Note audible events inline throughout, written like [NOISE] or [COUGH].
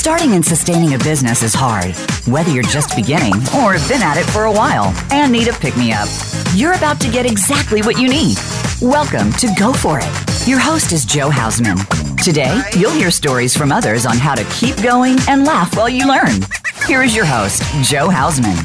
Starting and sustaining a business is hard, whether you're just beginning or have been at it for a while and need a pick me up. You're about to get exactly what you need. Welcome to Go For It. Your host is Jo Hausman. Today, you'll hear stories from others on how to keep going and laugh while you learn. Here is your host, Jo Hausman.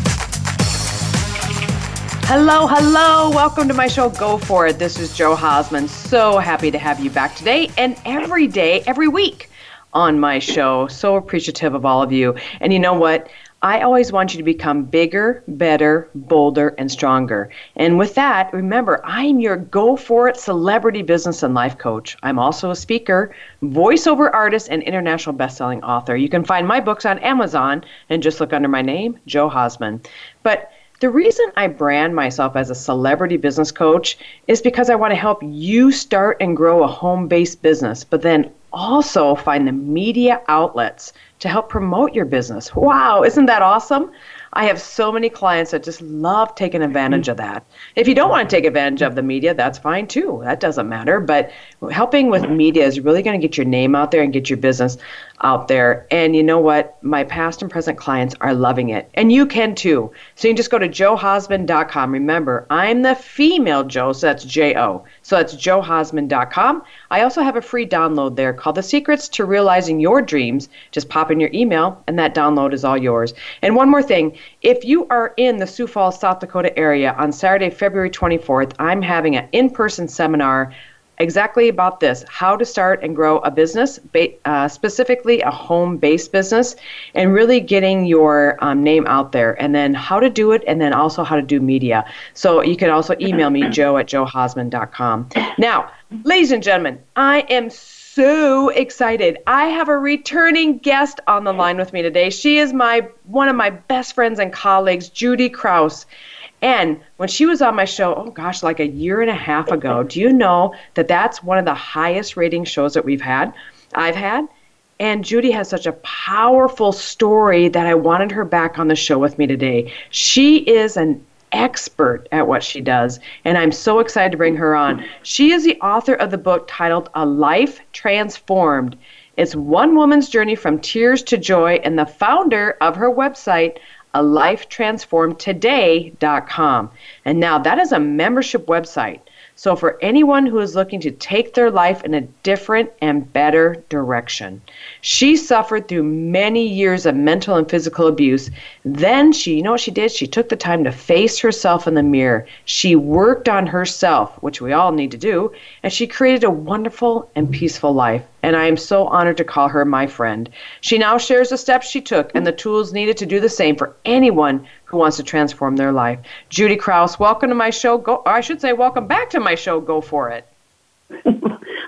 Hello, hello. Welcome to my show, Go For It. This is Jo Hausman. So happy to have you back today and every day, every week on my show. So appreciative of all of you. And you know what? I always want you to become bigger, better, bolder, and stronger. And with that, remember, I'm your go for it celebrity business and life coach. I'm also a speaker, voiceover artist, and international best-selling author. You can find my books on Amazon and just look under my name, Jo Hausman. But the reason I brand myself as a celebrity business coach is because I want to help you start and grow a home based business, but then also find the media outlets to help promote your business. Wow, isn't that awesome? I have so many clients that just love taking advantage of that. If you don't want to take advantage of the media, that's fine too. That doesn't matter. But helping with media is really going to get your name out there and get your business out there. And you know what? My past and present clients are loving it. And you can too. So you can just go to johausman.com. Remember, I'm the female Joe, so that's J O. So that's johausman.com. I also have a free download there called The Secrets to Realizing Your Dreams. Just pop in your email, and that download is all yours. And one more thing if you are in the Sioux Falls, South Dakota area on Saturday, February 24th, I'm having an in person seminar exactly about this how to start and grow a business, uh, specifically a home based business, and really getting your um, name out there, and then how to do it, and then also how to do media. So you can also email me, jo at johausman.com. Now, ladies and gentlemen, I am so excited. I have a returning guest on the line with me today. She is my one of my best friends and colleagues, Judy Krause. And when she was on my show, oh gosh, like a year and a half ago, do you know that that's one of the highest rating shows that we've had? I've had. And Judy has such a powerful story that I wanted her back on the show with me today. She is an expert at what she does, and I'm so excited to bring her on. She is the author of the book titled A Life Transformed. It's one woman's journey from tears to joy, and the founder of her website, alifetransformedtoday.com. And now that is a membership website. So, for anyone who is looking to take their life in a different and better direction, she suffered through many years of mental and physical abuse. Then she, you know what she did? She took the time to face herself in the mirror. She worked on herself, which we all need to do, and she created a wonderful and peaceful life. And I am so honored to call her my friend. She now shares the steps she took and the tools needed to do the same for anyone who wants to transform their life. Judy Krause, welcome to my show. Go, I should say, welcome back to my show. Go for it. [LAUGHS]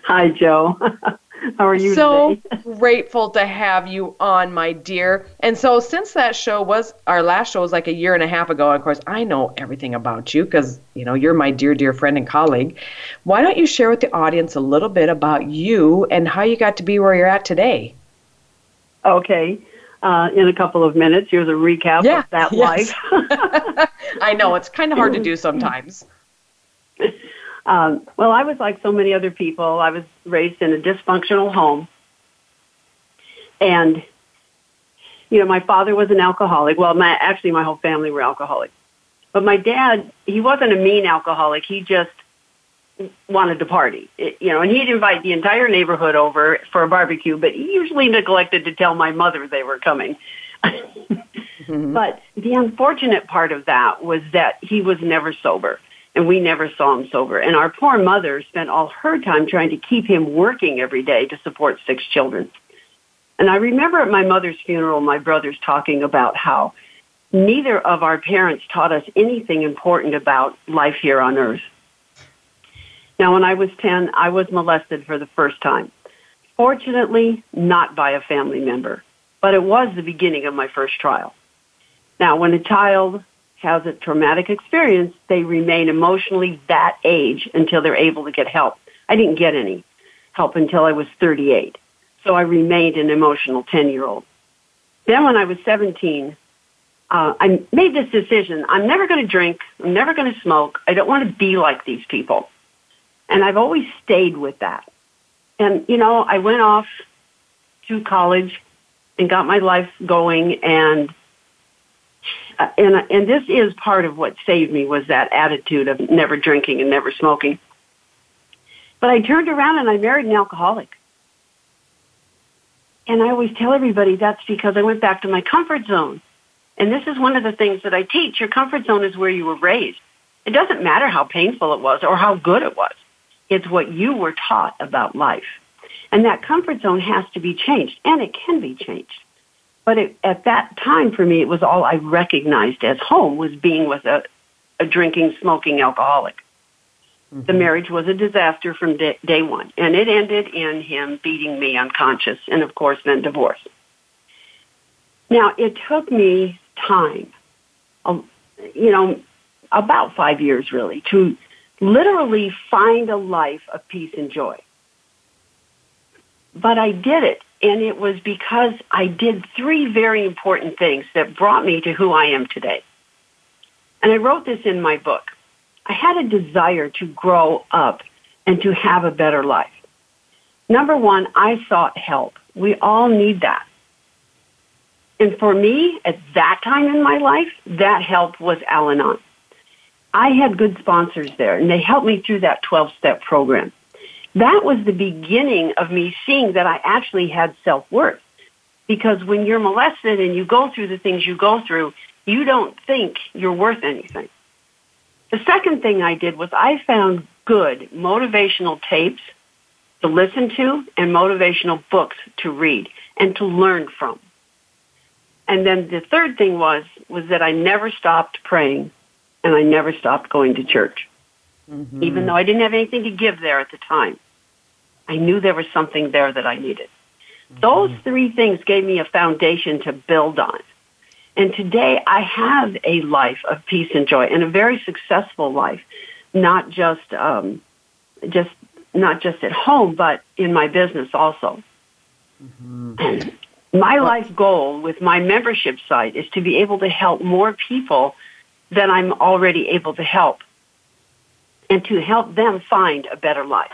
Hi, Jo. [LAUGHS] How are you so [LAUGHS] grateful to have you on, my dear. And so, since that show was our last show was like a year and a half ago, and of course, I know everything about you because you know you're my dear, dear friend and colleague. Why don't you share with the audience a little bit about you and how you got to be where you're at today? Okay uh, in a couple of minutes. Here's a recap yeah, of that yes. life. [LAUGHS] I know it's kind of hard to do sometimes. [LAUGHS] Um, well, I was like so many other people. I was raised in a dysfunctional home, and you know, my father was an alcoholic. Well, my actually my whole family were alcoholics, but my dad he wasn't a mean alcoholic. He just wanted to party, it, you know, and he'd invite the entire neighborhood over for a barbecue, but he usually neglected to tell my mother they were coming. mm-hmm. [LAUGHS] But the unfortunate part of that was that he was never sober and we never saw him sober. And our poor mother spent all her time trying to keep him working every day to support six children. And I remember at my mother's funeral, my brothers talking about how neither of our parents taught us anything important about life here on earth. Now, when I was 10, I was molested for the first time. Fortunately, not by a family member, but it was the beginning of my first trial. Now, when a child has a traumatic experience, they remain emotionally that age until they're able to get help. I didn't get any help until I was 38. So I remained an emotional 10 year old. Then when I was 17, uh, I made this decision. I'm never going to drink. I'm never going to smoke. I don't want to be like these people. And I've always stayed with that. And, you know, I went off to college and got my life going and uh, and and this is part of what saved me was that attitude of never drinking and never smoking. But I turned around and I married an alcoholic. And I always tell everybody that's because I went back to my comfort zone. And this is one of the things that I teach. Your comfort zone is where you were raised. It doesn't matter how painful it was or how good it was. It's what you were taught about life. And that comfort zone has to be changed, and it can be changed. But it, at that time for me, it was all I recognized as home was being with a, a drinking, smoking alcoholic. Mm-hmm. The marriage was a disaster from day, day one, and it ended in him beating me unconscious, and of course, then divorce. Now, it took me time, you know, about five years really, to literally find a life of peace and joy. But I did it, and it was because I did three very important things that brought me to who I am today. And I wrote this in my book. I had a desire to grow up and to have a better life. Number one, I sought help. We all need that. And for me, at that time in my life, that help was Al Anon. I had good sponsors there, and they helped me through that 12 step program. That was the beginning of me seeing that I actually had self worth. Because when you're molested and you go through the things you go through, you don't think you're worth anything. The second thing I did was I found good motivational tapes to listen to and motivational books to read and to learn from. And then the third thing was was that I never stopped praying and I never stopped going to church. Mm-hmm. Even though I didn't have anything to give there at the time. I knew there was something there that I needed. Mm-hmm. Those three things gave me a foundation to build on. And today I have a life of peace and joy and a very successful life, not just, um, just, not just at home, but in my business also. Mm-hmm. [CLEARS THROAT] My life goal with my membership site is to be able to help more people than I'm already able to help and to help them find a better life.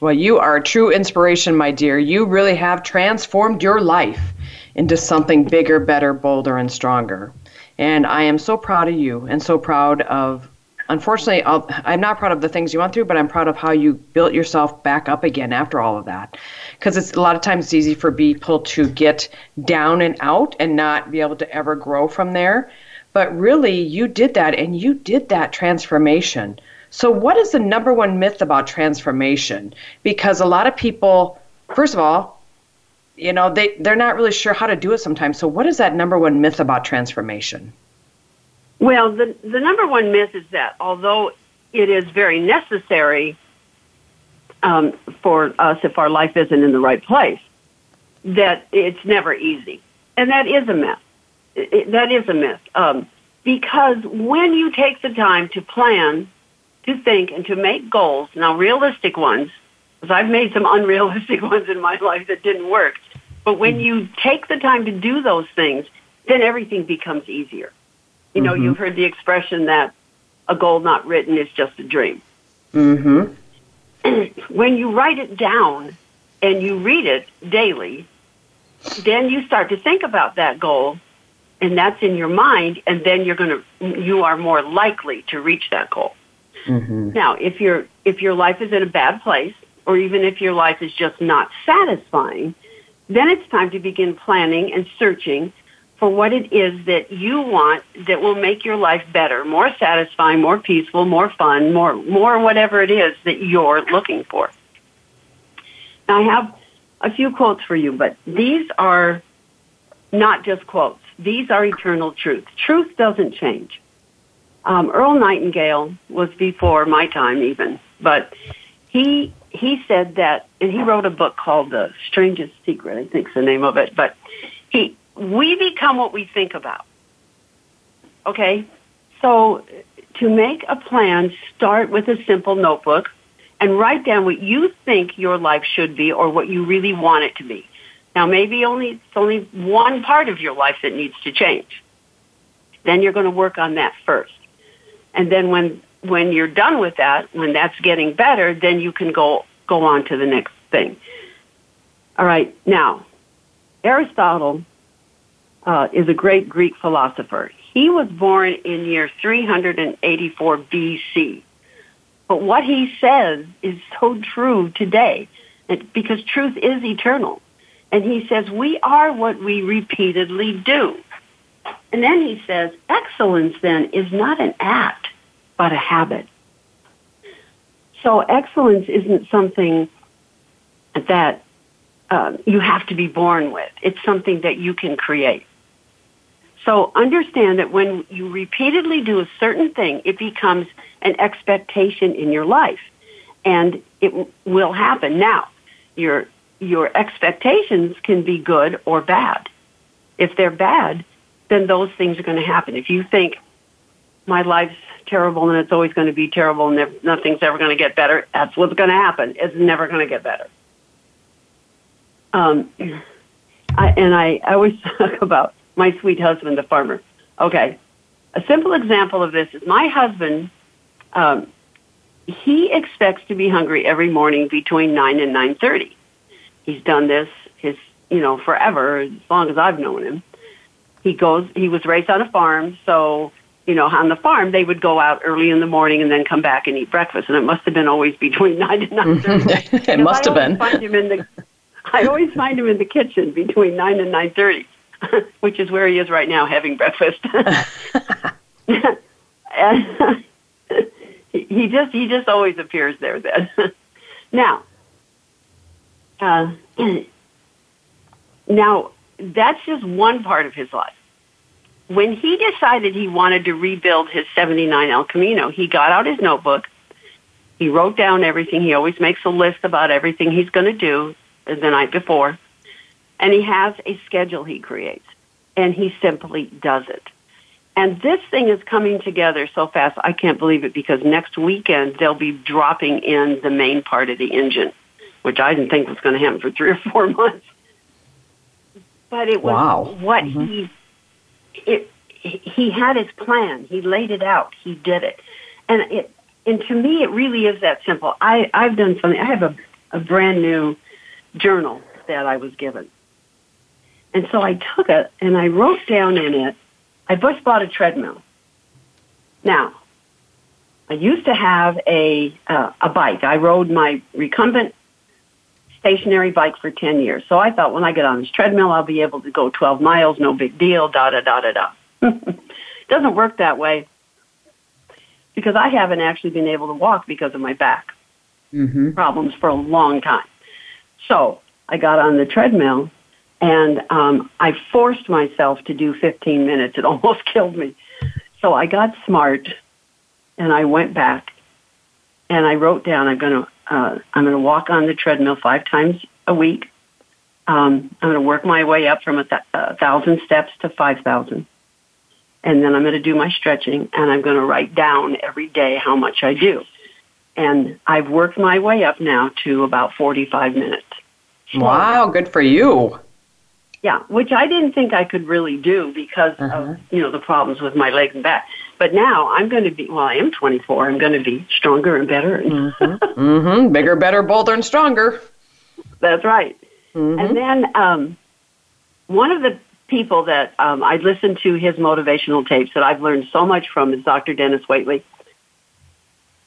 Well, you are a true inspiration, my dear. You really have transformed your life into something bigger, better, bolder, and stronger. And I am so proud of you and so proud of unfortunately, i am not proud of the things you went through, but I'm proud of how you built yourself back up again after all of that. Because it's a lot of times it's easy for people to get down and out and not be able to ever grow from there. But really, you did that, and you did that transformation. So, what is the number one myth about transformation? Because a lot of people, first of all, you know, they, they're not really sure how to do it sometimes. So, what is that number one myth about transformation? Well, the, the number one myth is that although it is very necessary um, for us if our life isn't in the right place, that it's never easy. And that is a myth. It, that is a myth. Um, because when you take the time to plan, to think, and to make goals, now realistic ones, because I've made some [LAUGHS] unrealistic ones in my life that didn't work, but when you take the time to do those things, then everything becomes easier. You know, mm-hmm. you've heard the expression that a goal not written is just a dream. Mm-hmm. [CLEARS THROAT] when you write it down and you read it daily, then you start to think about that goal and that's in your mind and then you're going to you are more likely to reach that goal. Mm-hmm. Now, if your if your life is in a bad place or even if your life is just not satisfying, then it's time to begin planning and searching for what it is that you want that will make your life better, more satisfying, more peaceful, more fun, more, more whatever it is that you're looking for. Now I have a few quotes for you, but these are not just quotes. These are eternal truths. Truth doesn't change. Um, Earl Nightingale was before my time even, but he he said that, and he wrote a book called The Strangest Secret, I think's the name of it. But he we become what we think about. Okay? So to make a plan, start with a simple notebook and write down what you think your life should be or what you really want it to be. Now maybe only it's only one part of your life that needs to change. Then you're going to work on that first. And then when when you're done with that, when that's getting better, then you can go go on to the next thing. All right, now, Aristotle uh, is a great Greek philosopher. He was born in year 384 BC. But what he says is so true today because truth is eternal. And he says, we are what we repeatedly do. And then he says, excellence then is not an act, but a habit. So excellence isn't something that um, you have to be born with. It's something that you can create. So understand that when you repeatedly do a certain thing, it becomes an expectation in your life. And it w- will happen. Now, your, your expectations can be good or bad. If they're bad, then those things are going to happen. If you think my life's terrible and it's always going to be terrible and nothing's ever going to get better, that's what's going to happen. It's never going to get better. Um, I, and I, I always [LAUGHS] talk about my sweet husband, the farmer. Okay, a simple example of this is my husband. Um, he expects to be hungry every morning between nine and nine thirty. He's done this his, you know, forever as long as I've known him. He goes. He was raised on a farm, so you know, on the farm, they would go out early in the morning and then come back and eat breakfast. And it must have been always between [LAUGHS] nine and nine thirty. [LAUGHS] it must have been. Find him in the, I always find him in the kitchen between nine and nine thirty, [LAUGHS] which is where he is right now having breakfast. and [LAUGHS] [LAUGHS] he just he just always appears there then. now, uh, [CLEARS THROAT] now that's just one part of his life. When he decided he wanted to rebuild his 79 El Camino, he got out his notebook. He wrote down everything. He always makes a list about everything he's going to do the night before. And he has a schedule he creates. And he simply does it. And this thing is coming together so fast, I can't believe it because next weekend they'll be dropping in the main part of the engine, which I didn't think was going to happen for three or four [LAUGHS] months. But it was wow. what mm-hmm. he, it, he had his plan. He laid it out. He did it. And it, and to me, it really is that simple. I, I've done something. I have a, a brand new journal that I was given. And so I took it and I wrote down in it I just bought a treadmill. Now, I used to have a uh, a bike. I rode my recumbent stationary bike for 10 years. So I thought when I get on this treadmill, I'll be able to go 12 miles, no big deal, da da da da da. [LAUGHS] Doesn't work that way because I haven't actually been able to walk because of my back mm-hmm. problems for a long time. So I got on the treadmill and um, I forced myself to do 15 minutes. It [LAUGHS] almost killed me. So I got smart, and I went back, and I wrote down I'm going to uh, I'm going to walk on the treadmill five times a week. Um, I'm going to work my way up from a, th- a thousand steps to five thousand, and then I'm going to do my stretching, and I'm going to write down every day how much I do. And I've worked my way up now to about 45 minutes. Wow, good for you. Yeah, which I didn't think I could really do because uh-huh. of you know the problems with my legs and back. But now I'm going to be. Well, I am 24. I'm going to be stronger and better. [LAUGHS] mm-hmm. mm-hmm. Bigger, better, bolder, and stronger. That's right. Mm-hmm. And then um, one of the people that um, I listened to his motivational tapes that I've learned so much from is Dr. Dennis Waitley.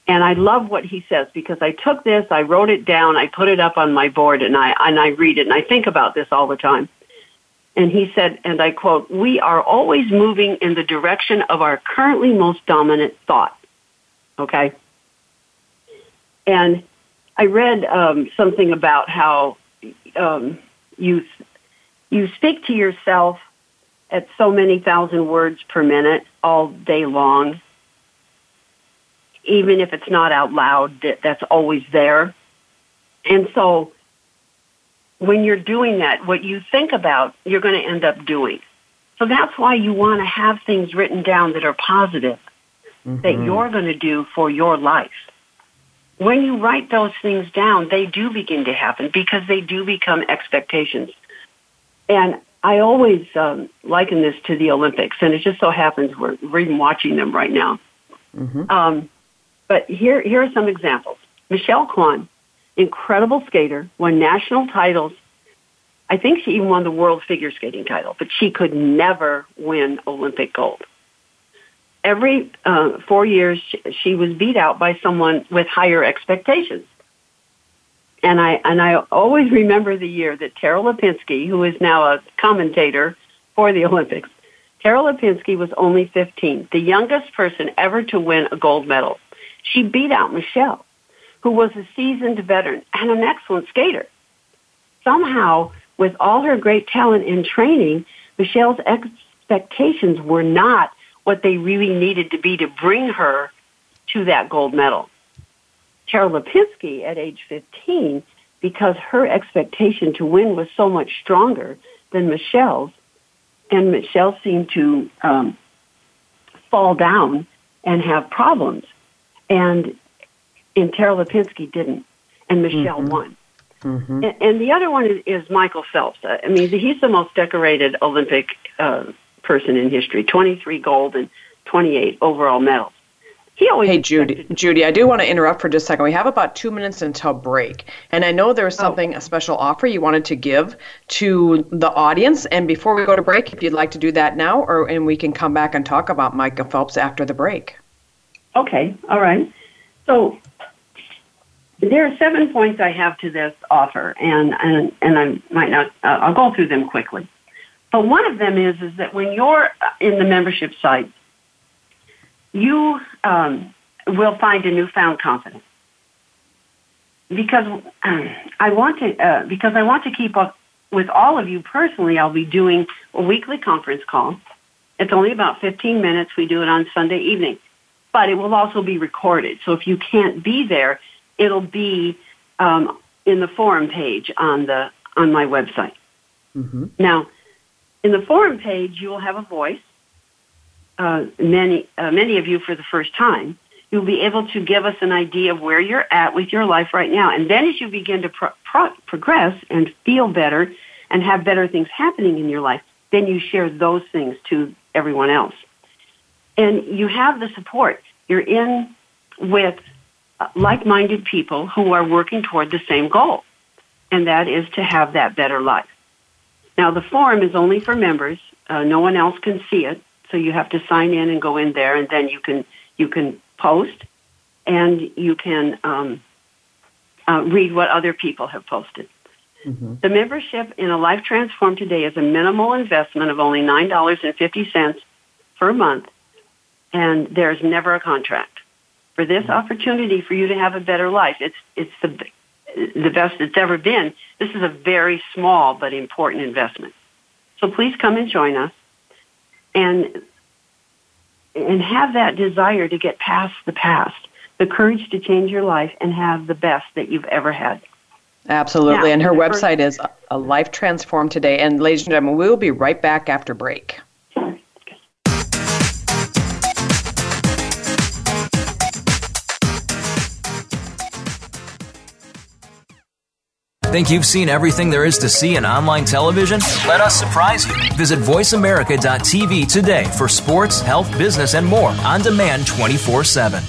And I love what he says because I took this, I wrote it down, I put it up on my board, and I and I read it, and I think about this all the time. And he said, and I quote, we are always moving in the direction of our currently most dominant thought. Okay? And I read um, something about how um, you, you speak to yourself at so many thousand words per minute all day long. Even if it's not out loud, that, that's always there. And so when you're doing that, what you think about, you're going to end up doing. So that's why you want to have things written down that are positive, mm-hmm. that you're going to do for your life. When you write those things down, they do begin to happen because they do become expectations. And I always um, liken this to the Olympics, and it just so happens we're, we're even watching them right now. Mm-hmm. Um, but here, here are some examples. Michelle Kwan incredible skater, won national titles I think she even won the world figure skating title, but she could never win Olympic gold. Every uh, four years, she was beat out by someone with higher expectations. And I and I always remember the year that Tara Lipinski, who is now a commentator for the Olympics, Tara Lipinski was only 15, the youngest person ever to win a gold medal. She beat out Michelle, who was a seasoned veteran and an excellent skater. Somehow, with all her great talent and training, Michelle's expectations were not what they really needed to be to bring her to that gold medal. Tara Lipinski at age 15, because her expectation to win was so much stronger than Michelle's, and Michelle seemed to um, fall down and have problems. And and Tara Lipinski didn't, and Michelle mm-hmm. won. Mm-hmm. And, and, the other one is, is, Michael Phelps. I mean, he's the most decorated Olympic uh, person in history 23 gold and 28 overall medals. He always hey, Judy, Judy, I do want to interrupt for just a second. We have about two minutes until break. And I know there's oh. something, oh. a special offer you wanted to give to the audience. And before we go to break, if you'd like to do that now, or and we can come back and talk about Michael Phelps after the break. Okay, all right. So there are seven points I have to this offer, and and, and I might not. Uh, I'll go through them quickly. But one of them is is that when you're in the membership site, you um, will find a newfound confidence because um, [CLEARS THROAT] I want to uh, because I want to keep up with all of you personally. I'll be doing a weekly conference call. It's only about 15 minutes. We do it on Sunday evening, but it will also be recorded. So if you can't be there, it'll be um, in the forum page on the on my website. Mm-hmm. Now, in the forum page, you will have a voice. Uh, many uh, many of you for the first time, you'll be able to give us an idea of where you're at with your life right now, and then as you begin to pro- pro- progress and feel better and have better things happening in your life, then you share those things to everyone else, and you have the support. You're in with like-minded people who are working toward the same goal, and that is to have that better life. Now, the forum is only for members. Uh, no one else can see it, so you have to sign in and go in there, and then you can you can post and you can um, uh, read what other people have posted. Mm-hmm. The membership in a Life Transform Today is a minimal investment of only nine dollars and fifty cents per month, and there's never a contract for this opportunity for you to have a better life. It's it's the the best it's ever been. This is a very small but important investment. So please come and join us and and have that desire to get past the past, the courage to change your life and have the best that you've ever had. Absolutely. Now, and her website is a Life Transform Today. And ladies and gentlemen, we will be right back after break. Think you've seen everything there is to see in online television? Let us surprise you. Visit VoiceAmerica.tv today for sports, health, business, and more on demand 24 7.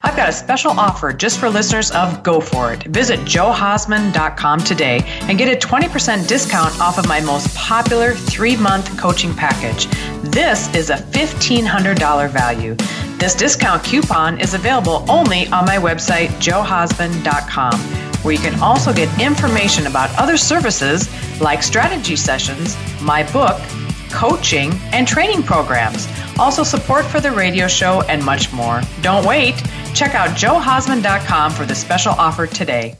I've got a special offer just for listeners of Go For It. Visit johausman.com today and get a 20% discount off of my most popular three month coaching package. This is a $1,500 value. This discount coupon is available only on my website, johausman.com where you can also get information about other services like strategy sessions, my book, coaching, and training programs. Also, support for the radio show and much more. Don't wait. Check out johausman.com for the special offer today.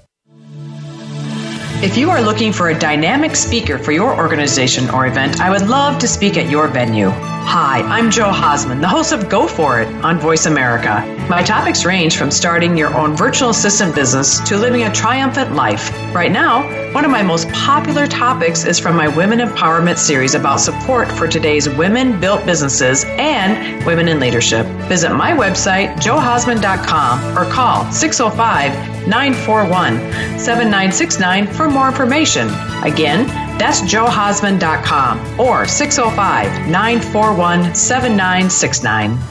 If you are looking for a dynamic speaker for your organization or event, I would love to speak at your venue. Hi, I'm Jo Hausman, the host of Go For It on Voice America. My topics range from starting your own virtual assistant business to living a triumphant life. Right now, one of my most popular topics is from my Women Empowerment series about support for today's women built businesses and women in leadership. Visit my website, johausman.com, or call 605 941 7969 for more information. Again, that's johausman.com or 605 941 7969.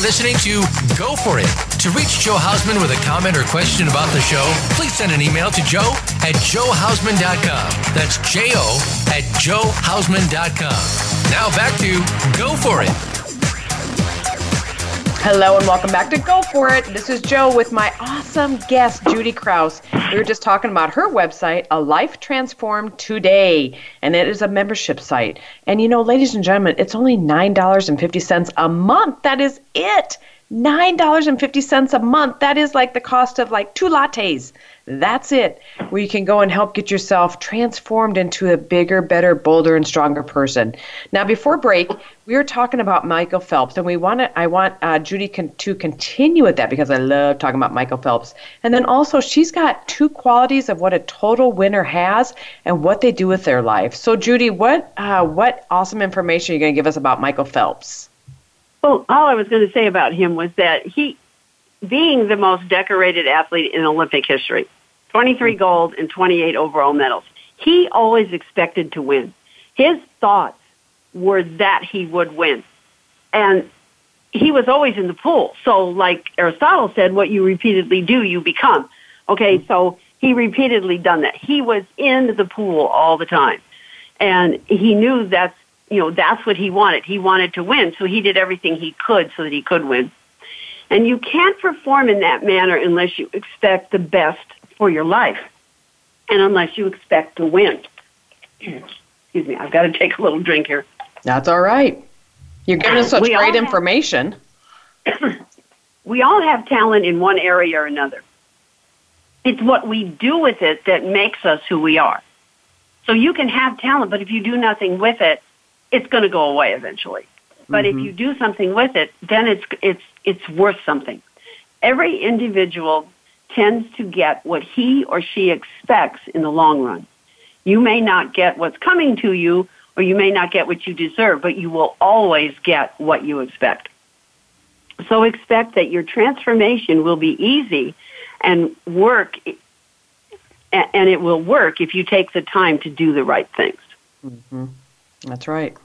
Are listening to Go For It. To reach Jo Hausman with a comment or question about the show, please send an email to jo at johausman.com. That's J O at johausman.com. Now back to Go For It. Hello and welcome back to Go For It. This is Jo with my awesome guest, Judy Krause. We were just talking about her website, A Life Transformed Today, and it is a membership site. And you know, ladies and gentlemen, it's only $9.50 a month. That is it. $9.50 a month. That is like the cost of like two lattes. That's it. Where you can go and help get yourself transformed into a bigger, better, bolder, and stronger person. Now, before break, we were talking about Michael Phelps, and we want to. I want uh, Judy con- to continue with that because I love talking about Michael Phelps. And then also, she's got two qualities of what a total winner has and what they do with their life. So, Judy, what uh, what awesome information are you going to give us about Michael Phelps? Well, all I was going to say about him was that he, being the most decorated athlete in Olympic history, 23 gold and 28 overall medals, he always expected to win. His thoughts were that he would win. And he was always in the pool. So, like Aristotle said, what you repeatedly do, you become. Okay, so he repeatedly done that. He was in the pool all the time. And he knew that's you know, that's what he wanted. He wanted to win, so he did everything he could so that he could win. And you can't perform in that manner unless you expect the best for your life and unless you expect to win. [CLEARS THROAT] Excuse me, I've got to take a little drink here. That's all right. You're giving us such we great information. Have, [CLEARS THROAT] we all have talent in one area or another. It's what we do with it that makes us who we are. So you can have talent, but if you do nothing with it, it's going to go away eventually. But mm-hmm. if you do something with it, then it's it's it's worth something. Every individual tends to get what he or she expects in the long run. You may not get what's coming to you or you may not get what you deserve, but you will always get what you expect. So expect that your transformation will be easy and work and it will work if you take the time to do the right things. Mm-hmm. That's right.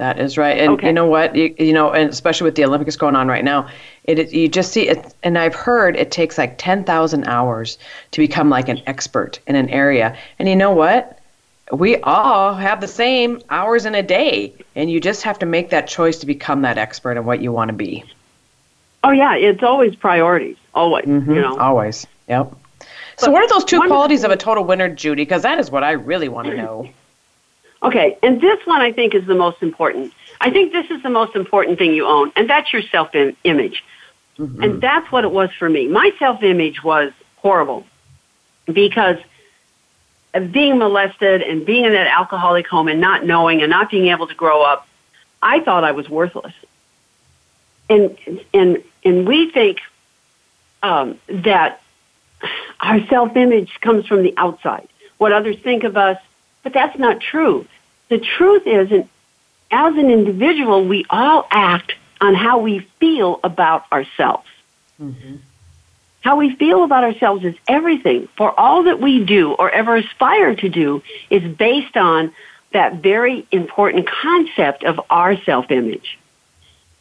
That is right. And okay. you know what? You, you, know, and especially with the Olympics going on right now, it you just see it. And I've heard it takes like ten thousand hours to become like an expert in an area. And you know what? We all have the same hours in a day, and you just have to make that choice to become that expert in what you want to be. Oh yeah, it's always priorities. Always, mm-hmm. you know. Always. Yep. So, but what are those two qualities of a total winner, Judy? Because that is what I really want to know. Okay, and this one I think is the most important. I think this is the most important thing you own, and that's your self image. Mm-hmm. And that's what it was for me. My self image was horrible because of being molested and being in that alcoholic home and not knowing and not being able to grow up, I thought I was worthless. And and and we think um, that our self image comes from the outside, what others think of us, but that's not true. The truth is, as an individual, we all act on how we feel about ourselves. Mm-hmm. How we feel about ourselves is everything. For all that we do or ever aspire to do is based on that very important concept of our self-image.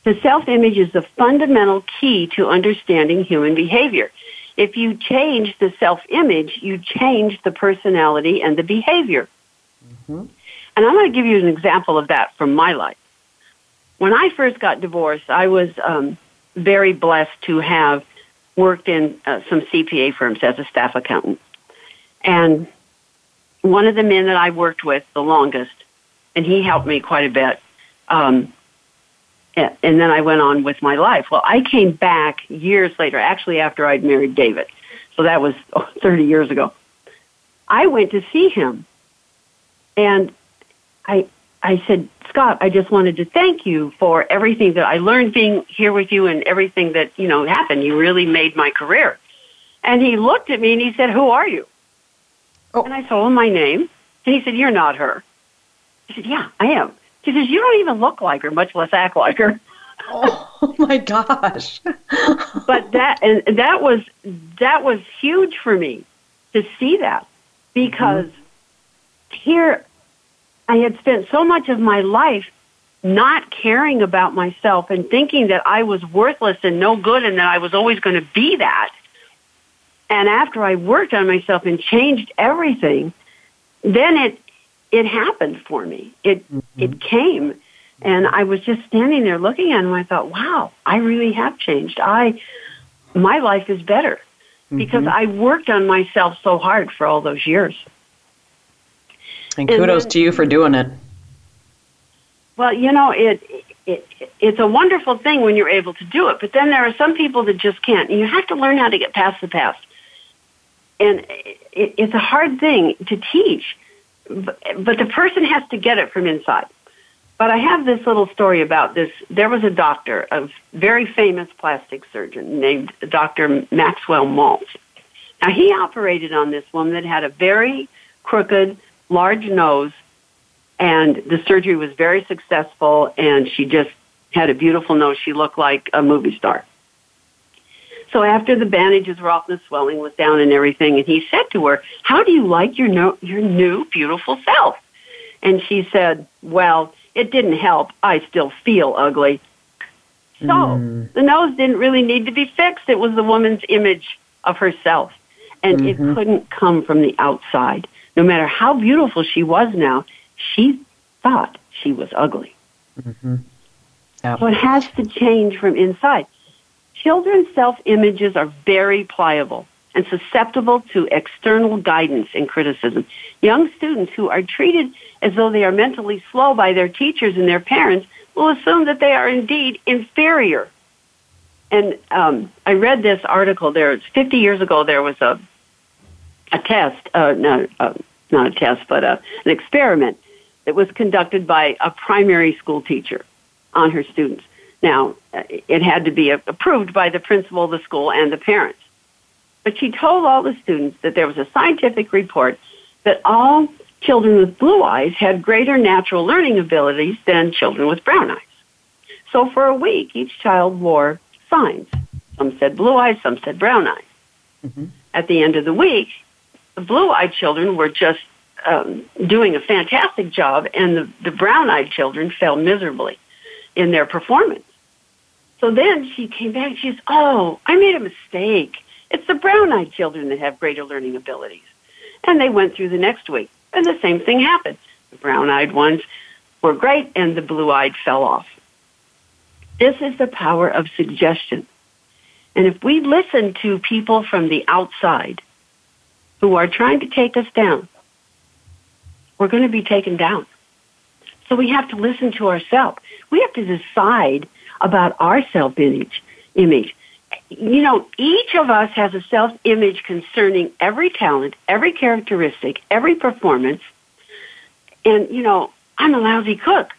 The self-image is the fundamental key to understanding human behavior. If you change the self-image, you change the personality and the behavior. Mm-hmm. And I'm going to give you an example of that from my life. When I first got divorced, I was um, very blessed to have worked in uh, some CPA firms as a staff accountant. And one of the men that I worked with the longest, and he helped me quite a bit. Um, and then I went on with my life. Well, I came back years later, actually after I'd married David. So that was [LAUGHS] 30 years ago. I went to see him and I, I said, Scott, I just wanted to thank you for everything that I learned being here with you and everything that, you know, happened. You really made my career. And he looked at me and he said, who are you? Oh. And I told him my name. And he said, you're not her. I said, yeah, I am. He says, You don't even look like her, much less act like her. [LAUGHS] Oh my gosh. but that and that was that was huge for me to see that because mm-hmm. here I had spent so much of my life not caring about myself and thinking that I was worthless and no good and that I was always going to be that. And after I worked on myself and changed everything, then it it happened for me. It mm-hmm. it came and I was just standing there looking at him. I thought, "Wow, I really have changed. I my life is better mm-hmm. because I worked on myself so hard for all those years." And kudos then, to you for doing it. Well, you know, it, it it's a wonderful thing when you're able to do it, but then there are some people that just can't. And you have to learn how to get past the past. And it, it's a hard thing to teach, but, but the person has to get it from inside. But I have this little story about this. There was a doctor, a very famous plastic surgeon named Dr. Maxwell Maltz. Now he operated on this woman that had a very crooked, large nose and the surgery was very successful and she just had a beautiful nose. She looked like a movie star. So after the bandages were off and the swelling was down and everything, and he said to her, "How do you like your no, your new beautiful self?" And she said, "Well, it didn't help. I still feel ugly." So mm. the nose didn't really need to be fixed. It was the woman's image of herself, and mm-hmm. it couldn't come from the outside. No matter how beautiful she was now, she thought she was ugly. Mm-hmm. So it has to change from inside. Children's self images are very pliable and susceptible to external guidance and criticism. Young students who are treated as though they are mentally slow by their teachers and their parents will assume that they are indeed inferior. And um, I read this article. There, 50 years ago, there was a a test, uh, no, uh, not a test, but a, an experiment that was conducted by a primary school teacher on her students. Now, it had to be approved by the principal of the school and the parents. But she told all the students that there was a scientific report that all children with blue eyes had greater natural learning abilities than children with brown eyes. So for a week, each child wore signs. Some said blue eyes, some said brown eyes. Mm-hmm. At the end of the week, the blue eyed children were just um, doing a fantastic job, and the, the brown eyed children fell miserably in their performance. So then she came back and she says, Oh, I made a mistake. It's the brown eyed children that have greater learning abilities. And they went through the next week, and the same thing happened. The brown eyed ones were great, and the blue eyed fell off. This is the power of suggestion. And if we listen to people from the outside who are trying to take us down, we're going to be taken down. So we have to listen to ourselves. We have to decide about our self image. Image. You know, each of us has a self image concerning every talent, every characteristic, every performance. And you know, I'm a lousy cook.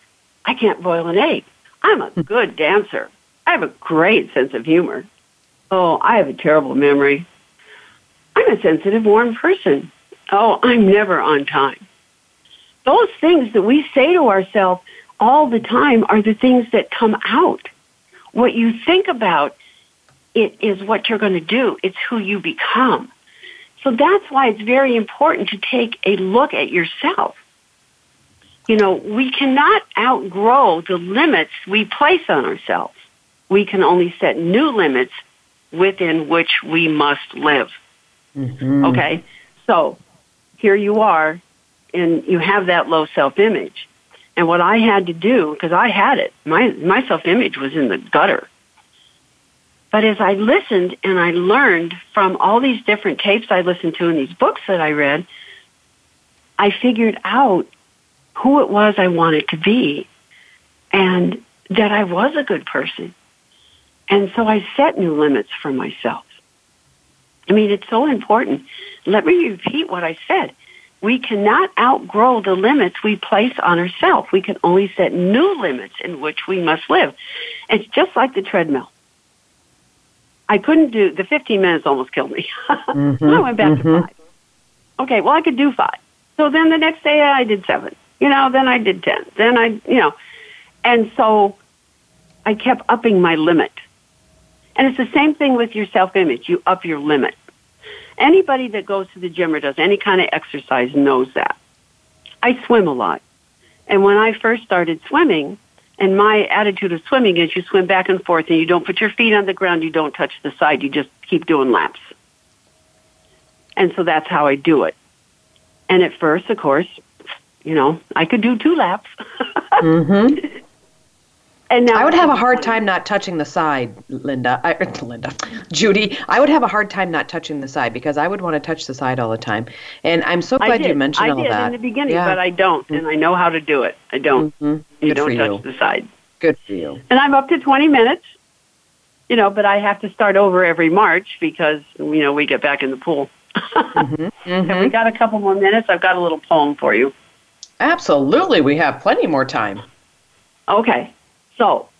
I can't boil an egg. I'm a hmm. good dancer. I have a great sense of humor. Oh, I have a terrible memory. I'm a sensitive, warm person. Oh, I'm never on time those things that we say to ourselves all the time are the things that come out. What you think about it is what you're going to do. It's who you become. So that's why it's very important to take a look at yourself. You know, we cannot outgrow the limits we place on ourselves. We can only set new limits within which we must live. Mm-hmm. Okay? So here you are and you have that low self-image. And what I had to do, because I had it, my, my self-image was in the gutter. But as I listened and I learned from all these different tapes I listened to and these books that I read, I figured out who it was I wanted to be and that I was a good person. And so I set new limits for myself. I mean, it's so important. Let me repeat what I said we cannot outgrow the limits we place on ourselves. We can only set new limits in which we must live. It's just like the treadmill. I couldn't do the 15 minutes almost killed me. [LAUGHS] mm-hmm, I went back mm-hmm. to five. Okay, well I could do five. So then the next day I did seven. You know, then I did 10. Then I, you know, and so I kept upping my limit. And it's the same thing with your self-image. You up your limit. Anybody that goes to the gym or does any kind of exercise knows that. I swim a lot. And when I first started swimming, and my attitude of swimming is you swim back and forth and you don't put your feet on the ground, you don't touch the side, you just keep doing laps. And so that's how I do it. And at first, of course, you know, I could do two laps. [LAUGHS] mm-hmm. And now I would have a hard time not touching the side, Linda. I, [LAUGHS] Linda, Judy. I would have a hard time not touching the side because I would want to touch the side all the time. And I'm so glad you mentioned I all did that. in the beginning, yeah. but I don't, and I know how to do it. I don't. Mhm. You don't touch you. the side. Good for you. And I'm up to 20 minutes. You know, but I have to start over every March because you know we get back in the pool. Mm-hmm. [LAUGHS] Have we got a couple more minutes? I've got a little poem for you. Absolutely, we have plenty more time. Okay, so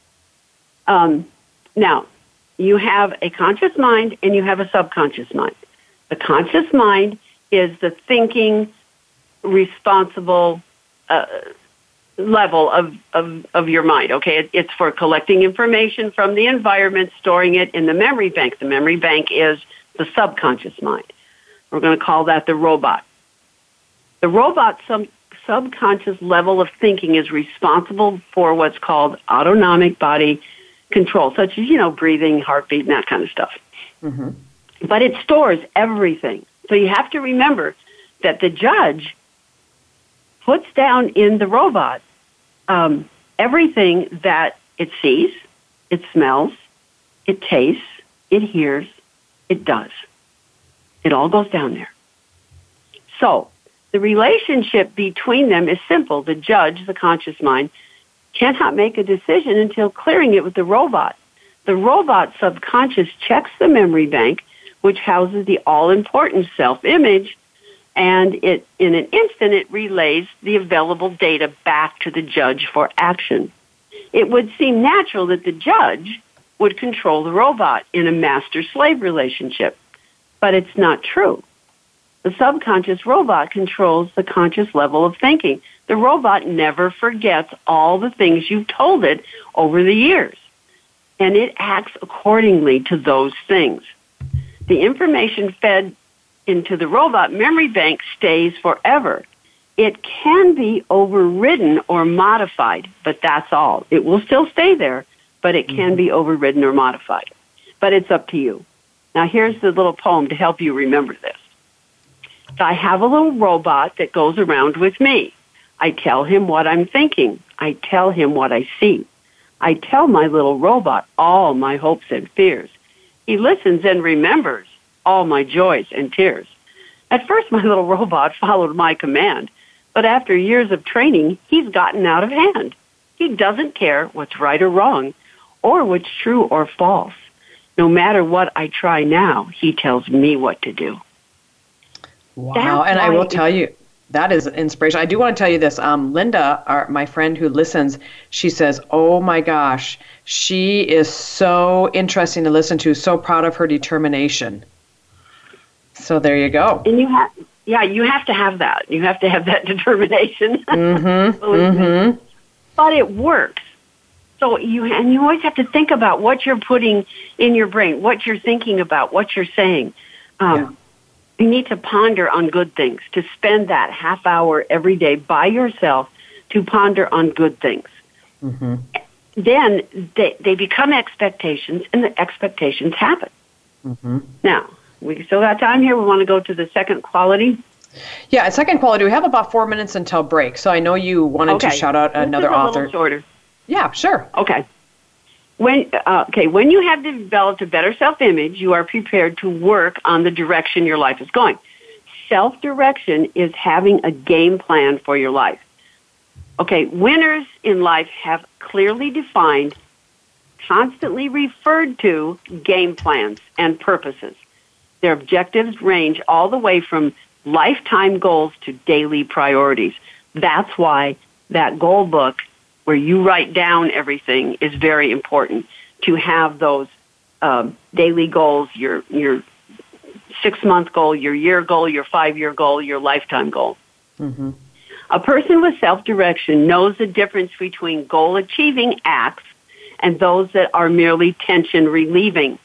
um, now you have a conscious mind and you have a subconscious mind. The conscious mind is the thinking, responsible uh, level of, of, of your mind. Okay, it, it's for collecting information from the environment, storing it in the memory bank. The memory bank is the subconscious mind. We're going to call that the robot. The robot sub, subconscious level of thinking is responsible for what's called autonomic body control, such as, you know, breathing, heartbeat, and that kind of stuff. Mhm. But it stores everything. So you have to remember that the judge puts down in the robot um, everything that it sees, it smells, it tastes, it hears, it does. It all goes down there. So the relationship between them is simple. The judge, the conscious mind, cannot make a decision until clearing it with the robot. The robot subconscious checks the memory bank, which houses the all important self image, and it, in an instant, it relays the available data back to the judge for action. It would seem natural that the judge would control the robot in a master slave relationship, but it's not true. The subconscious robot controls the conscious level of thinking. The robot never forgets all the things you've told it over the years, and it acts accordingly to those things. The information fed into the robot memory bank stays forever. It can be overridden or modified, but that's all. It will still stay there, but it can be overridden or modified. But it's up to you. Now here's the little poem to help you remember this. I have a little robot that goes around with me. I tell him what I'm thinking. I tell him what I see. I tell my little robot all my hopes and fears. He listens and remembers all my joys and tears. At first, my [LAUGHS] little robot followed my command, but after years of training, he's gotten out of hand. He doesn't care what's right or wrong, or what's true or false. No matter what I try now, he tells me what to do. Wow. That's and I will tell you, that is inspiration. I do want to tell you this. Um, Linda, our, my friend who listens, she says, Oh my gosh, she is so interesting to listen to, so proud of her determination. So there you go. And you have, yeah, you have to have that. You have to have that [LAUGHS] determination. Mm-hmm. [LAUGHS] Mm-hmm. but it works. So you and you always have to think about what you're putting in your brain, what you're thinking about, what you're saying. Um, You need to ponder on good things. To spend that half hour every day by yourself to ponder on good things. Mm-hmm. Then they they become expectations, and the expectations happen. Mm-hmm. Now we still got time here. We want to go to the second quality. Yeah, at second quality, we have about four minutes until break. So I know you wanted okay, to shout out This is another a little author. shorter. Yeah, sure. Okay. When uh, okay, when you have developed a better self-image, you are prepared to work on the direction your life is going. Self-direction is having a game plan for your life. Okay, winners in life have clearly defined, constantly referred to game plans and purposes. Their objectives range all the way from lifetime goals to daily priorities. That's why that goal book where you write down everything is very important to have those um, daily goals, your your six month goal, your year goal, your five year goal, your lifetime goal. Mm-hmm. A person with self-direction knows the difference between goal-achieving acts and those that are merely tension relieving.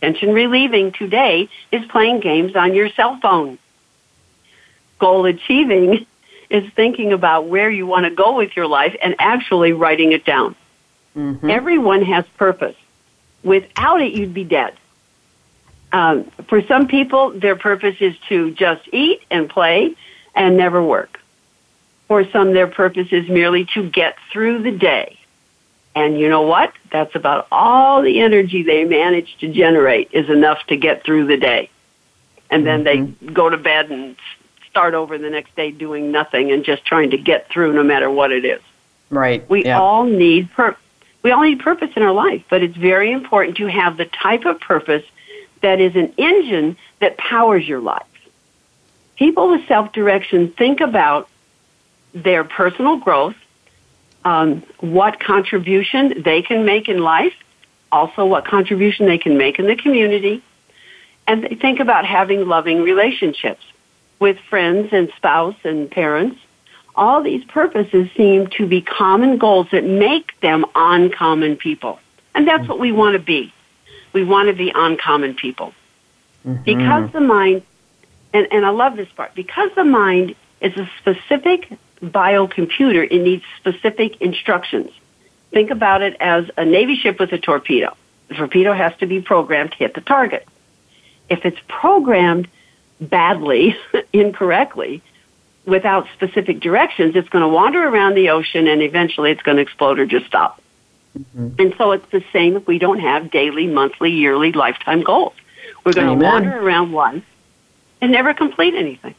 Tension relieving today is playing games on your cell phone. Goal achieving is thinking about where you want to go with your life and actually writing it down. Mm-hmm. Everyone has purpose. Without it, you'd be dead. Um, for some people, their purpose is to just eat and play and never work. For some, their purpose is merely to get through the day. And you know what? That's about all the energy they manage to generate is enough to get through the day. And then mm-hmm. they go to bed and start over the next day doing nothing and just trying to get through no matter what it is. Right. We yeah. all need pur- we all need purpose in our life, but it's very important to have the type of purpose that is an engine that powers your life. People with self-direction think about their personal growth, um, what contribution they can make in life, also what contribution they can make in the community, and they think about having loving relationships with friends and spouse and parents. All these purposes seem to be common goals that make them uncommon people. And that's what we want to be. We want to be uncommon people. Mm-hmm. Because the mind, and, and I love this part, because the mind is a specific biocomputer, it needs specific instructions. Think about it as a Navy ship with a torpedo. The torpedo has to be programmed to hit the target. If it's programmed badly, [LAUGHS] incorrectly, without specific directions, it's going to wander around the ocean and eventually it's going to explode or just stop. Mm-hmm. And so it's the same if we don't have daily, monthly, yearly, lifetime goals. We're going Amen. to wander around life and never complete anything.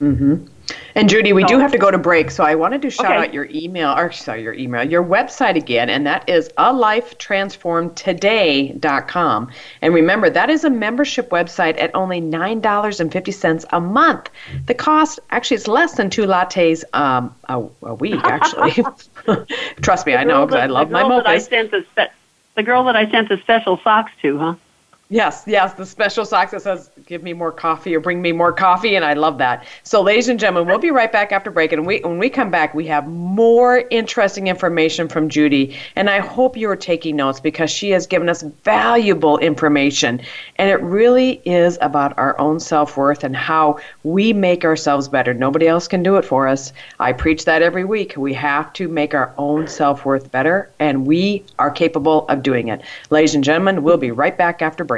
Mm-hmm. And Judy, we do have to go to break, so I wanted to shout okay. out your email, or sorry, your email, your website again, and that is alifetransformedtoday.com. And remember, that is a membership website at only $9.50 a month. The cost, actually, it's less than two lattes um, a, a week, actually. [LAUGHS] Trust me, I know, because I love my mochas. The, the girl that I sent the special socks to, huh? Yes, yes, the special socks that says "Give me more coffee" or "Bring me more coffee," and I love that. So, ladies and gentlemen, we'll be right back after break, and we, when we come back, we have more interesting information from Judy, and I hope you are taking notes because she has given us valuable information, and it really is about our own self worth and how we make ourselves better. Nobody else can do it for us. I preach that every week. We have to make our own self worth better, and we are capable of doing it. Ladies and gentlemen, we'll be right back after break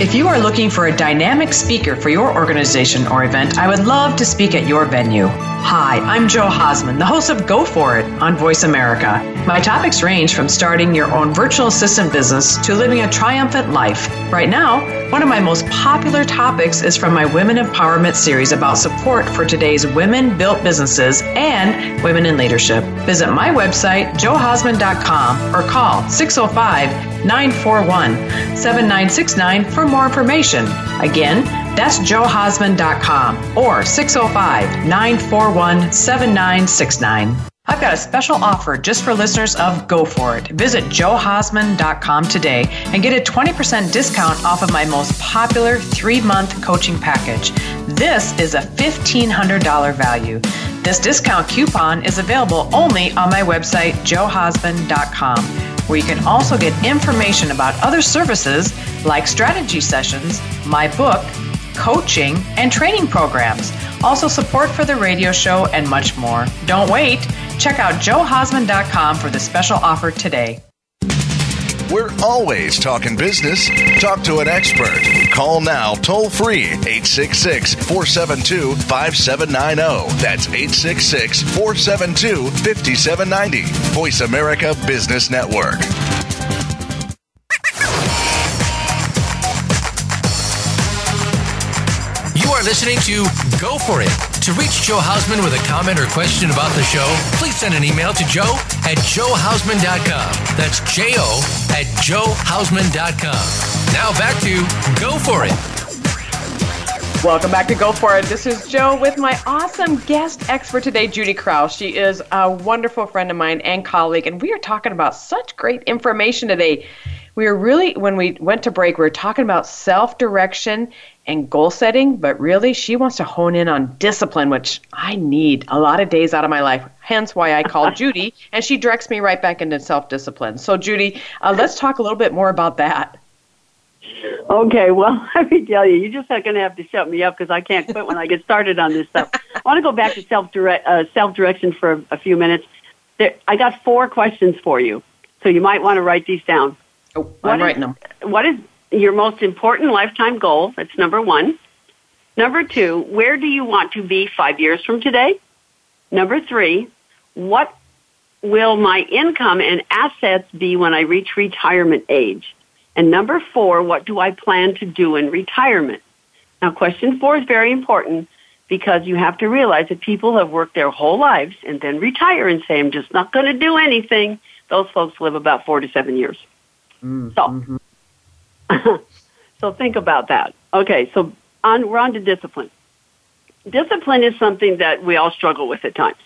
If you are looking for a dynamic speaker for your organization or event, I would love to speak at your venue. Hi, I'm Jo Hausman, the host of Go For It on Voice America. My topics range from starting your own virtual assistant business to living a triumphant life. Right now, one of my most popular topics is from my Women Empowerment series about support for today's women built businesses and women in leadership. Visit my website, johausman.com, or call 605 941 7969 for more information. Again, that's johausman.com or 605 941 7969. I've got a special offer just for listeners of Go For It. Visit johausman.com today and get a 20% discount off of my most popular three month coaching package. This is a $1,500 value. This discount coupon is available only on my website, johausman.com, where you can also get information about other services like strategy sessions, my book, coaching, and training programs. Also, support for the radio show and much more. Don't wait. Check out johausman.com for the special offer today. We're always talking business. Talk to an expert. Call now toll free 866 472 5790. That's 866 472 5790. Voice America Business Network. You are listening to Go For It. To reach Jo Hausman with a comment or question about the show, please send an email to jo at johausman.com. That's J O at johausman.com. Now back to Go For It. Welcome back to Go For It. This is Jo with my awesome guest expert today, Judy Krause. She is a wonderful friend of mine and colleague, and we are talking about such great information today. We are really, when we went to break, we were talking about self direction and goal setting, but really, she wants to hone in on discipline, which I need a lot of days out of my life. Hence why I call [LAUGHS] Judy, and she directs me right back into self discipline. So, Judy, uh, let's talk a little bit more about that. Okay, well, [LAUGHS] let me tell you, you're just not going to have to shut me up because I can't quit when I get started on this stuff. [LAUGHS] I want to go back to self direct uh, self direction for a, a few minutes. There, I got four questions for you, so you might want to write these down. Oh, I'm is- writing them. What is your most important lifetime goal? That's number one. Number two, where do you want to be five years from today? Number three, what will my income and assets be when I reach retirement age? And number four, what do I plan to do in retirement? Now, question four is very important because you have to realize that people have worked their whole lives and then retire and say, I'm just not going to do anything. Those folks live about four to seven years. Mm, so, mm-hmm. [LAUGHS] so think about that. Okay, so on, we're on to discipline. Discipline is something that we all struggle with at times.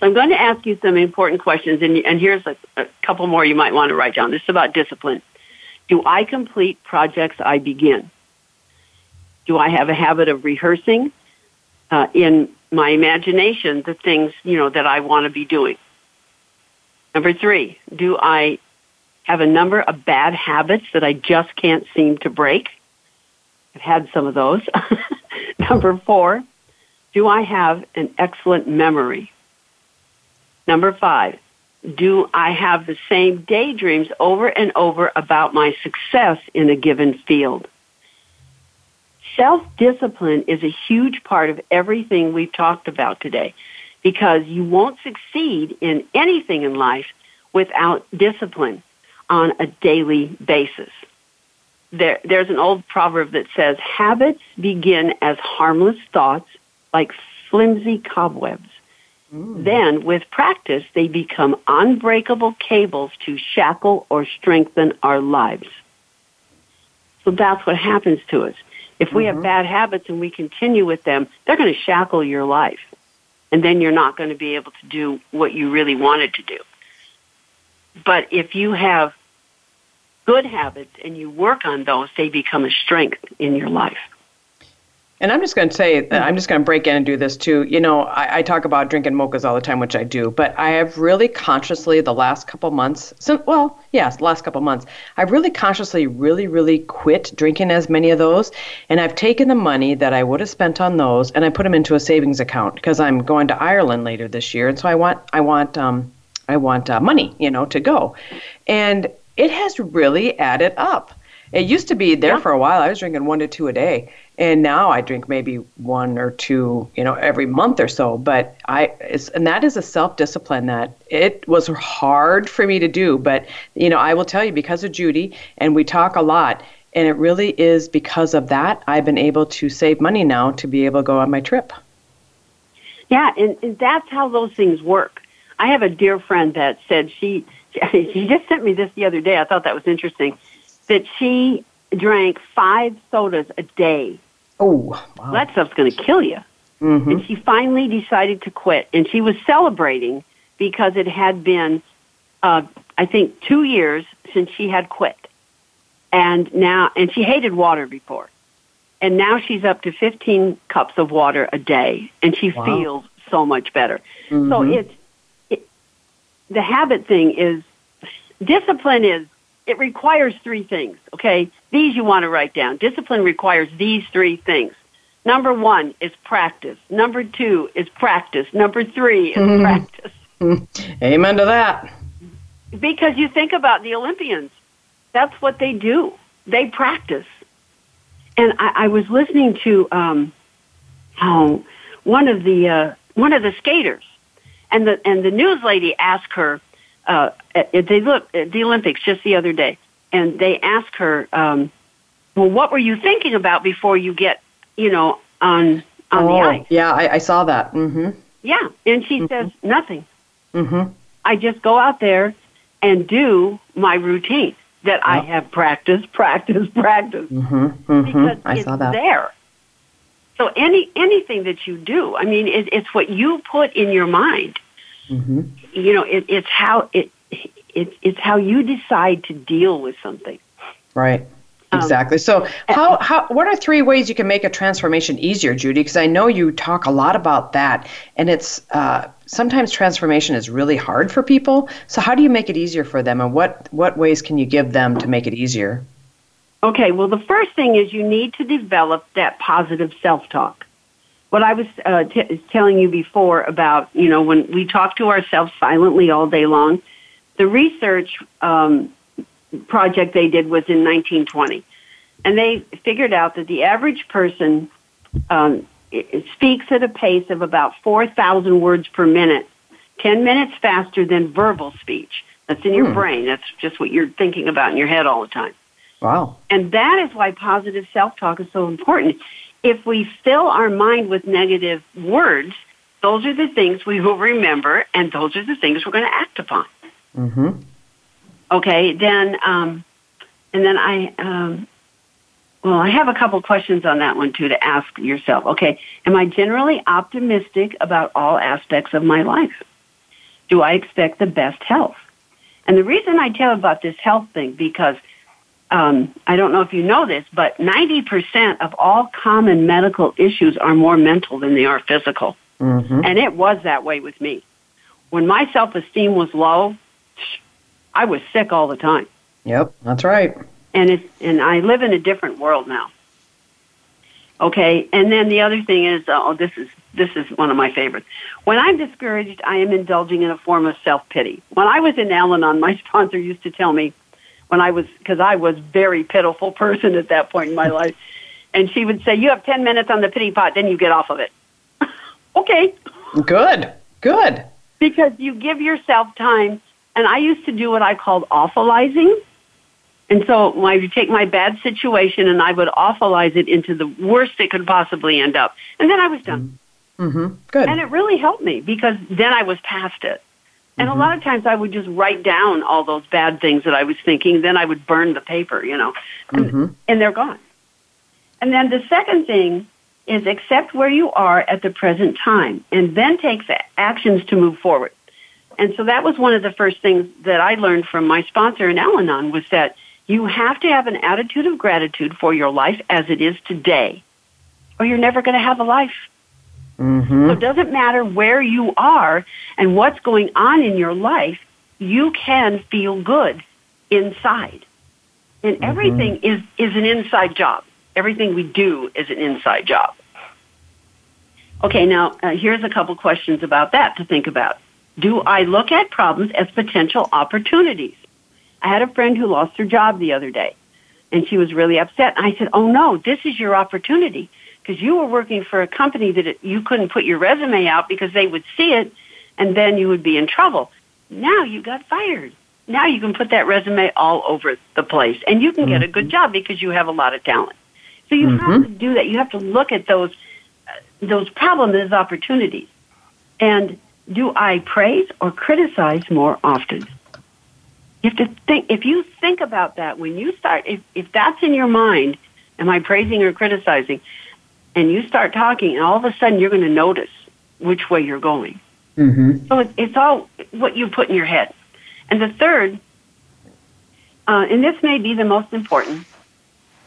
So I'm going to ask you some important questions, and, and here's a, a couple more you might want to write down. This is about discipline. Do I complete projects I begin? Do I have a habit of rehearsing uh, in my imagination the things you know that I want to be doing? Number three, do I have a number of bad habits that I just can't seem to break? I've had some of those. [LAUGHS] Number four, do I have an excellent memory? Number five, do I have the same daydreams over and over about my success in a given field? Self-discipline is a huge part of everything we've talked about today because you won't succeed in anything in life without discipline on a daily basis. There, there's an old proverb that says, habits begin as harmless thoughts like flimsy cobwebs. Mm. Then, with practice, they become unbreakable cables to shackle or strengthen our lives. So that's what happens to us. If we have mm-hmm. bad habits and we continue with them, they're going to shackle your life. And then you're not going to be able to do what you really wanted to do. But if you have good habits and you work on those, they become a strength in your life. And I'm just going to say, that I'm just going to break in and do this too. You know, I, I talk about drinking mochas all the time, which I do, but I have really consciously the last couple months, since, well, yes, the last couple months, I've really consciously, really, really quit drinking as many of those. And I've taken the money that I would have spent on those and I put them into a savings account because I'm going to Ireland later this year. And so I want, I want, um, I want uh, money, you know, to go. And it has really added up. It used to be there for a while. I was drinking one to two a day, and now I drink maybe one or two, you know, every month or so. But I, it's, and that is a self discipline that it was hard for me to do. But you know, I will tell you because of Judy, and we talk a lot, and it really is because of that I've been able to save money now to be able to go on my trip. Yeah, and, and that's how those things work. I have a dear friend that said she [LAUGHS] she just sent me this the other day. I thought that was interesting. That she drank five sodas a day. Oh, wow. That stuff's going to kill you. Mm-hmm. And she finally decided to quit, and she was celebrating because it had been, uh, I think, two years since she had quit, and now and she hated water before, and now she's up to 15 cups of water a day, and she Wow. feels so much better. So Mhm. it's it, the habit thing is discipline is it requires three things. Okay, these you want to write down. Discipline requires these three things. Number one is practice. Number two is practice. Number three is Mhm. practice. Amen to that. Because you think about the Olympians, that's what they do. They practice. And I, I was listening to um, oh, one of the uh, one of the skaters, and the and the news lady asked her. Uh, at, at the look at the Olympics just the other day, and they asked her, um, "Well, what were you thinking about before you get, you know, on on the oh, ice?" yeah, I, I saw that. Mm-hmm. Yeah, and she says nothing. Mm-hmm. I just go out there and do my routine that I have practiced, practiced, practiced Mm-hmm. Mm-hmm. because I it's there. So any anything that you do, I mean, it, it's what you put in your mind. Mm-hmm. You know, it, it's how it, it it's how you decide to deal with something. Right. Um, Exactly. So, how, how what are three ways you can make a transformation easier, Judy? Because I know you talk a lot about that, and it's uh, sometimes transformation is really hard for people. So, how do you make it easier for them, and what what ways can you give them to make it easier? Okay, well, the first thing is you need to develop that positive self-talk. What I was uh, t- telling you before about, you know, when we talk to ourselves silently all day long, the research um, project they did was in 1920, and they figured out that the average person um, speaks at a pace of about 4,000 words per minute, 10 minutes faster than verbal speech. That's in your Hmm. brain. That's just what you're thinking about in your head all the time. Wow. And that is why positive self-talk is so important. If we fill our mind with negative words, those are the things we will remember, and those are the things we're going to act upon. Mm-hmm. Okay, then, um, and then I, um, well, I have a couple questions on that one too to ask yourself. Okay, am I generally optimistic about all aspects of my life? Do I expect the best health? And the reason I tell about this health thing because um, I don't know if you know this, but 90% of all common medical issues are more mental than they are physical. Mm-hmm. And it was that way with me. When my self-esteem was low, [SNIFFS] I was sick all the time. Yep, that's right. And it, and I live in a different world now. Okay, and then the other thing is, uh, oh, this is this is one of my favorites. When I'm discouraged, I am indulging in a form of self pity. When I was in Al-Anon, my [LAUGHS] sponsor used to tell me, when I was because I was very pitiful person at that point in my life, and she would say, "You have ten minutes on the pity pot, then you get off of it." [LAUGHS] okay, Good. Good. because you give yourself time. And I used to do what I called awfulizing. And so I would take my bad situation and I would awfulize it into the worst it could possibly end up. And then I was done. Mm-hmm. Good. And it really helped me because then I was past it. And a lot of times I would just write down all those bad things that I was thinking. Then I would burn the paper, you know, and, Mhm. and they're gone. And then the second thing is accept where you are at the present time and then take the actions to move forward. And so that was one of the first things that I learned from my sponsor in Al-Anon was that you have to have an attitude of gratitude for your life as it is today, or you're never going to have a life. Mm-hmm. So it doesn't matter where you are and what's going on in your life, you can feel good inside. And everything is, is an inside job. Everything we do is an inside job. Okay, now uh, here's a couple questions about that to think about. Do I look at problems as potential opportunities? I had a friend who lost her job the other day, and she was really upset. And I said, "Oh no, this is your opportunity because you were working for a company that it, you couldn't put your resume out because they would see it, and then you would be in trouble. Now you got fired. Now you can put that resume all over the place, and you can get a good job because you have a lot of talent. So you have to do that. You have to look at those uh, those problems as opportunities. And do I praise or criticize more often? You have to think, if you think about that, when you start, if, if that's in your mind, am I praising or criticizing? And you start talking, and all of a sudden you're going to notice which way you're going. Mm-hmm. So it, it's all what you put in your head. And the third, uh, and this may be the most important,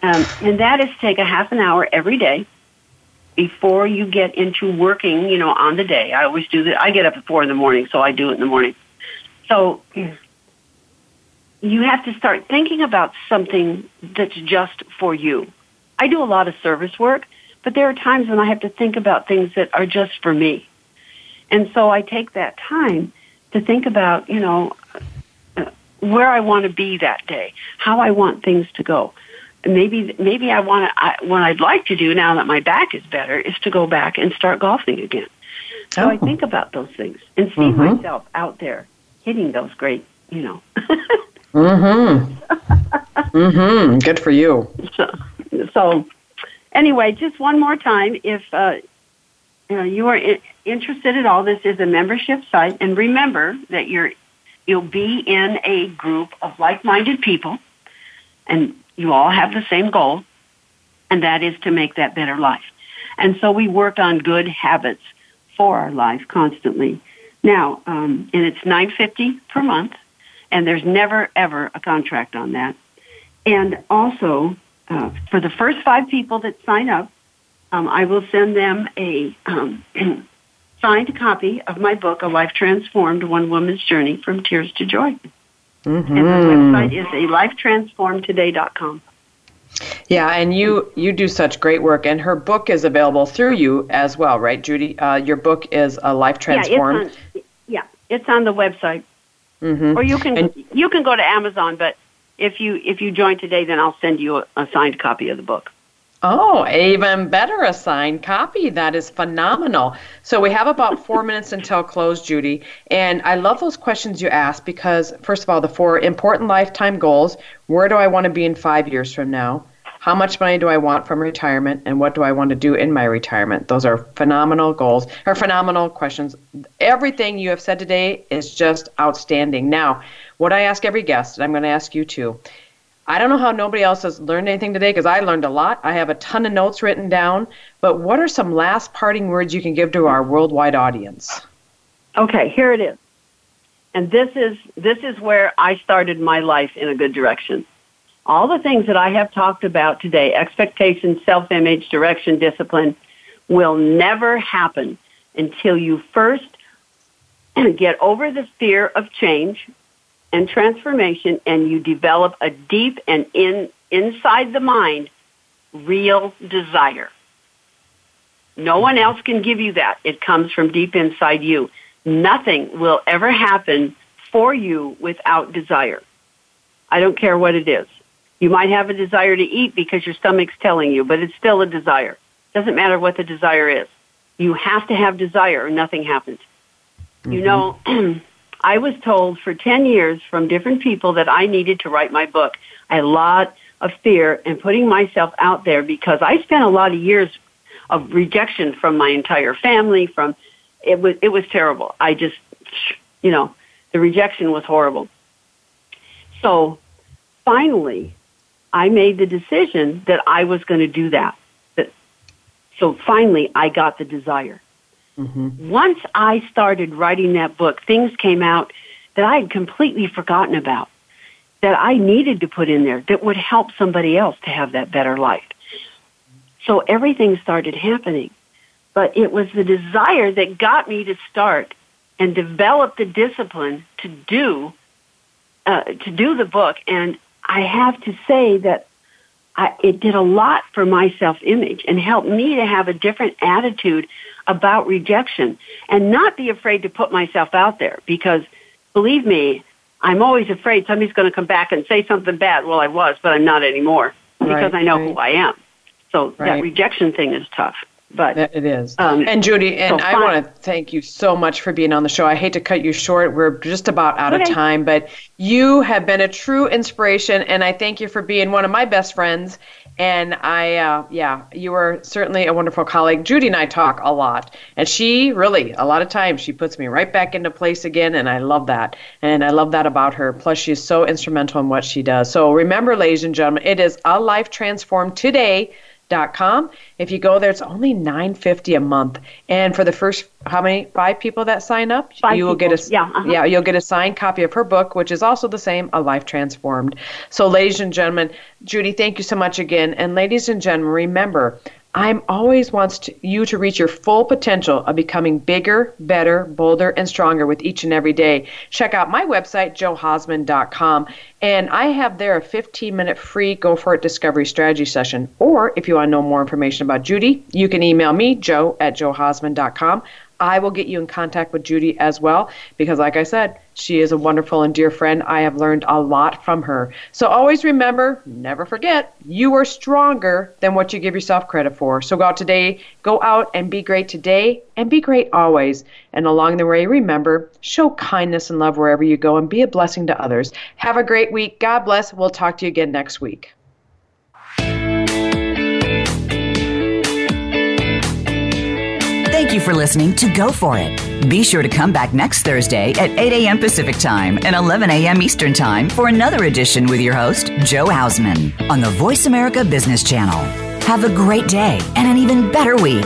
um, and that is take a half an hour every day before you get into working, you know, on the day. I always do that. I get up at four in the morning, so I do it in the morning. So you have to start thinking about something that's just for you. I do a lot of service work, but there are times when I have to think about things that are just for me. And so I take that time to think about, you know, uh, where I want to be that day, how I want things to go. Maybe, maybe I want to, I, what I'd like to do now that my back is better is to go back and start golfing again. So I Oh. think about those things and see Mhm. myself out there hitting those great, you know. Mm-hmm. [LAUGHS] mm-hmm. Good for you. so, so anyway, just one more time, if uh, uh, you are I- interested at all, this is a membership site, and remember that you're you'll be in a group of like-minded people, and you all have the same goal, and that is to make that better life. And so we work on good habits for our life constantly. Now, um, and it's nine fifty per month, and there's never ever a contract on that. And also, uh, for the first five people that sign up, um, I will send them a um, [CLEARS THROAT] signed copy of my book, A Life Transformed: One Woman's Journey from Tears to Joy. Mm-hmm. And the website is a lifetransformedtoday.com. Yeah, and you you do such great work, and her book is available through you as well, right, Judy? Uh, your book is a life transformed. Yeah, it's on, yeah, it's on the website, mm-hmm. or you can and, you can go to Amazon. But if you if you join today, then I'll send you a, a signed copy of the book. Oh, even better, a signed copy. That is phenomenal. So we have about four [LAUGHS] minutes until close, Judy. And I love those questions you ask because, first of all, the four important lifetime goals where do I want to be in five years from now? How much money do I want from retirement? And what do I want to do in my retirement? Those are phenomenal goals, or phenomenal questions. Everything you have said today is just outstanding. Now, what I ask every guest, and I'm going to ask you too, I don't know how nobody else has learned anything today because I learned a lot. I have a ton of notes written down. But what are some last parting words you can give to our worldwide audience? Okay, here it is. And this is this is where I started my life in a good direction. All the things that I have talked about today, expectation, self-image, direction, discipline, will never happen until you first [CLEARS THROAT] get over the fear of change and transformation and you develop a deep and in inside the mind real desire. No one else can give you that. It comes from deep inside you. Nothing will ever happen for you without desire. I don't care what it is. You might have a desire to eat because your stomach's telling you, but it's still a desire. Doesn't matter what the desire is. You have to have desire or nothing happens. Mm-hmm. You know, [CLEARS THROAT] I was told for 10 years from different people that I needed to write my book. I had a lot of fear and putting myself out there because I spent a lot of years of rejection from my entire family from it was it was terrible. I just [SNIFFS] you know, the rejection was horrible. So finally I made the decision that I was going to do that. So finally I got the desire. Mm-hmm. Once I started writing that book, things came out that I had completely forgotten about that I needed to put in there that would help somebody else to have that better life. So everything started happening. But it was the desire that got me to start and develop the discipline to do uh, to do the book. And I have to say that I, it did a lot for my self image and helped me to have a different attitude about rejection and not be afraid to put myself out there because believe me, I'm always afraid somebody's going to come back and say something bad. Well, I was, but I'm not anymore because right, I know right. who I am. So right. that rejection thing is tough. But it is. Um, and Judy, and so I want to thank you so much for being on the show. I hate to cut you short. We're just about out okay. of time, but you have been a true inspiration, and I thank you for being one of my best friends. And I, uh, yeah, you are certainly a wonderful colleague. Judy and I talk a lot, and she really, a lot of times, she puts me right back into place again, and I love that. And I love that about her. Plus, she's so instrumental in what she does. So remember, ladies and gentlemen, it is a life transformed today com. If you go there, it's only nine fifty a month, and for the first how many five people that sign up, five you will people. get a yeah, uh-huh. yeah you'll get a signed copy of her book, which is also the same, A Life Transformed. So, ladies and gentlemen, Judy, thank you so much again, and ladies and gentlemen, remember I'm always wants to, you to reach your full potential of becoming bigger, better, bolder, and stronger with each and every day. Check out my website, johausman.com, and I have there a 15 minute free Go For It Discovery Strategy session. Or if you want to know more information about Judy, you can email me, jo at johausman.com. I will get you in contact with Judy as well because, like I said, she is a wonderful and dear friend. I have learned a lot from her. So always remember, never forget, you are stronger than what you give yourself credit for. So go out today, go out and be great today and be great always. And along the way, remember, show kindness and love wherever you go and be a blessing to others. Have a great week. God bless. We'll talk to you again next week. Thank you for listening to Go For It. Be sure to come back next Thursday at 8 a.m. Pacific Time and 11 a.m. Eastern Time for another edition with your host, Jo Hausman, on the Voice America Business Channel. Have a great day and an even better week.